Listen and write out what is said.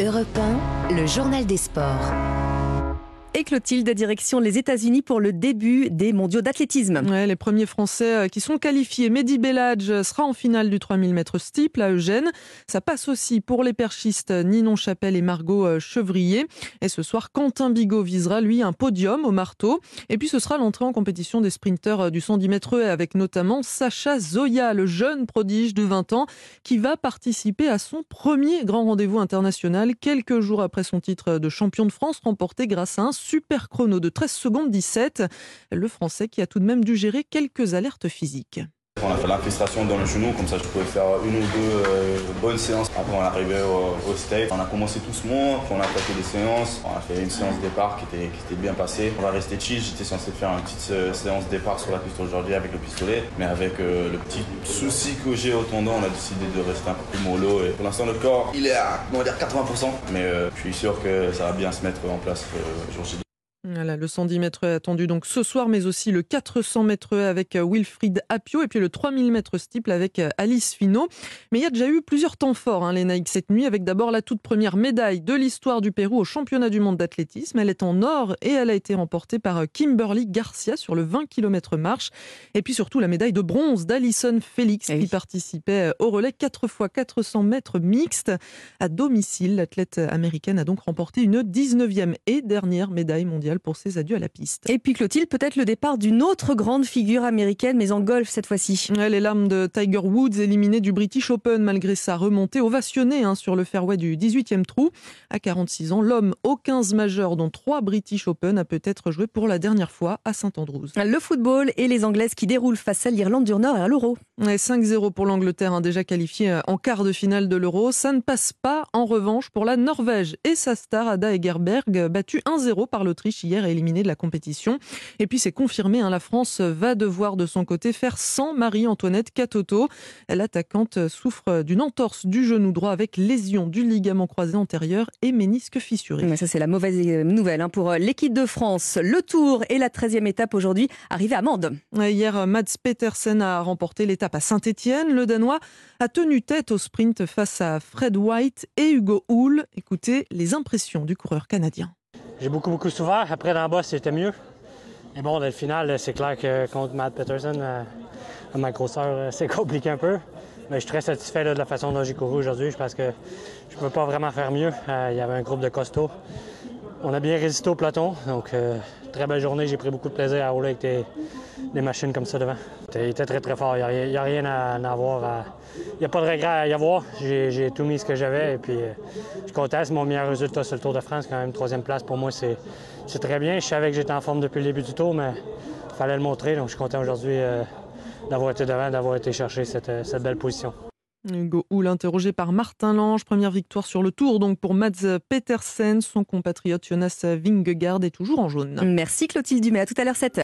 Europe 1, le journal des sports. Et Clotilde, direction les États-Unis pour le début des mondiaux d'athlétisme. Les premiers Français euh, qui sont qualifiés. Mehdi Belladj sera en finale du 3000 mètres steeple à Eugène. Ça passe aussi pour les perchistes Ninon Chapelle et Margot euh, Chevrier. Et ce soir, Quentin Bigot visera, lui, un podium au marteau. Et puis, ce sera l'entrée en compétition des sprinteurs euh, du 110 mètres avec notamment Sacha Zoya, le jeune prodige de 20 ans, qui va participer à son premier grand rendez-vous international quelques jours après son titre de champion de France remporté grâce à un super chrono de 13 secondes 17. Le Français qui a tout de même dû gérer quelques alertes physiques. On a fait l'infiltration dans le genou, comme ça je pouvais faire une ou deux euh, bonnes séances. Après on est arrivé au, au, state, on a commencé doucement, puis on a attaqué des séances. On a fait une séance départ qui était, qui était bien passée. On va rester chill, j'étais censé faire une petite euh, séance départ sur la piste aujourd'hui avec le pistolet. Mais avec euh, le petit souci que j'ai au tendon, on a décidé de rester un peu plus mollo. Et pour l'instant le corps, il est à on va dire 80%. Mais euh, je suis sûr que ça va bien se mettre en place euh, jour voilà, le 110 mètres attendu donc ce soir, mais aussi le 400 mètres avec euh, Wilfried Apio et puis le 3000 mètres steeple avec euh, Alice Finot. Mais il y a déjà eu plusieurs temps forts, hein, les Naïcs, cette nuit, avec d'abord la toute première médaille de l'histoire du Pérou au championnat du monde d'athlétisme. Elle est en or et elle a été remportée par euh, Kimberly Garcia sur le 20 km marche. Et puis surtout la médaille de bronze d'Alison Félix Eh qui participait au relais 4 x 400 mètres mixte à domicile. L'athlète américaine a donc remporté une 19e et dernière médaille mondiale pour ses adieux à la piste. Et puis Clotilde, peut-être le départ d'une autre grande figure américaine, mais en golf cette fois-ci. Ouais, les larmes de Tiger Woods éliminé du British Open malgré sa remontée ovationnée hein, sur le fairway du 18e trou. À 46 ans, l'homme aux 15 majeurs dont 3 British Open a peut-être joué pour la dernière fois à Saint-Andrews. Le football et les Anglaises qui déroulent face à l'Irlande du Nord et à l'Euro. 5-0 pour l'Angleterre, hein, déjà qualifiée en quart de finale de l'Euro. Ça ne passe pas en revanche pour la Norvège et sa star Ada Egerberg, battue 1-0 par l'Autriche hier et éliminée de la compétition. Et puis c'est confirmé, hein, la France va devoir de son côté faire sans Marie-Antoinette Catoto. L'attaquante souffre d'une entorse du genou droit avec lésion du ligament croisé antérieur et ménisque fissuré. Mais ça c'est la mauvaise nouvelle hein, pour l'équipe de France. Le Tour et la 13e étape aujourd'hui, arrivée à Mende. Hier, Mats Petersen a remporté l'étape à Saint-Étienne. Le Danois a tenu tête au sprint face à Fred White et Hugo Hull. Écoutez les impressions du coureur canadien. J'ai beaucoup, beaucoup souffert. Après, le bas, c'était mieux. Et bon, dans le final, c'est clair que contre Matt Peterson, euh, ma grosseur, euh, c'est compliqué un peu. Mais je suis très satisfait de la façon dont j'ai couru aujourd'hui. Je pense que je ne peux pas vraiment faire mieux. Euh, il y avait un groupe de costauds. On a bien résisté au peloton. Donc, euh, très belle journée. J'ai pris beaucoup de plaisir à rouler avec des, des machines comme ça devant. Il était très, très fort. Il n'y a, a, rien à, à avoir. À... Il n'y a pas de regret à y avoir. J'ai tout mis ce que j'avais. Et puis, euh, je suis content. C'est mon meilleur résultat sur le Tour de France. Quand même, troisième place, pour moi, c'est très bien. Je savais que j'étais en forme depuis le début du tour, mais il fallait le montrer. Donc, je suis content aujourd'hui euh, d'avoir été devant, d'avoir été chercher cette, cette belle position. Hugo Hull interrogé par Martin Lange, première victoire sur le tour donc pour Mads Petersen, son compatriote Jonas Vingegaard est toujours en jaune. Merci Clotilde Dumais, à tout à l'heure 7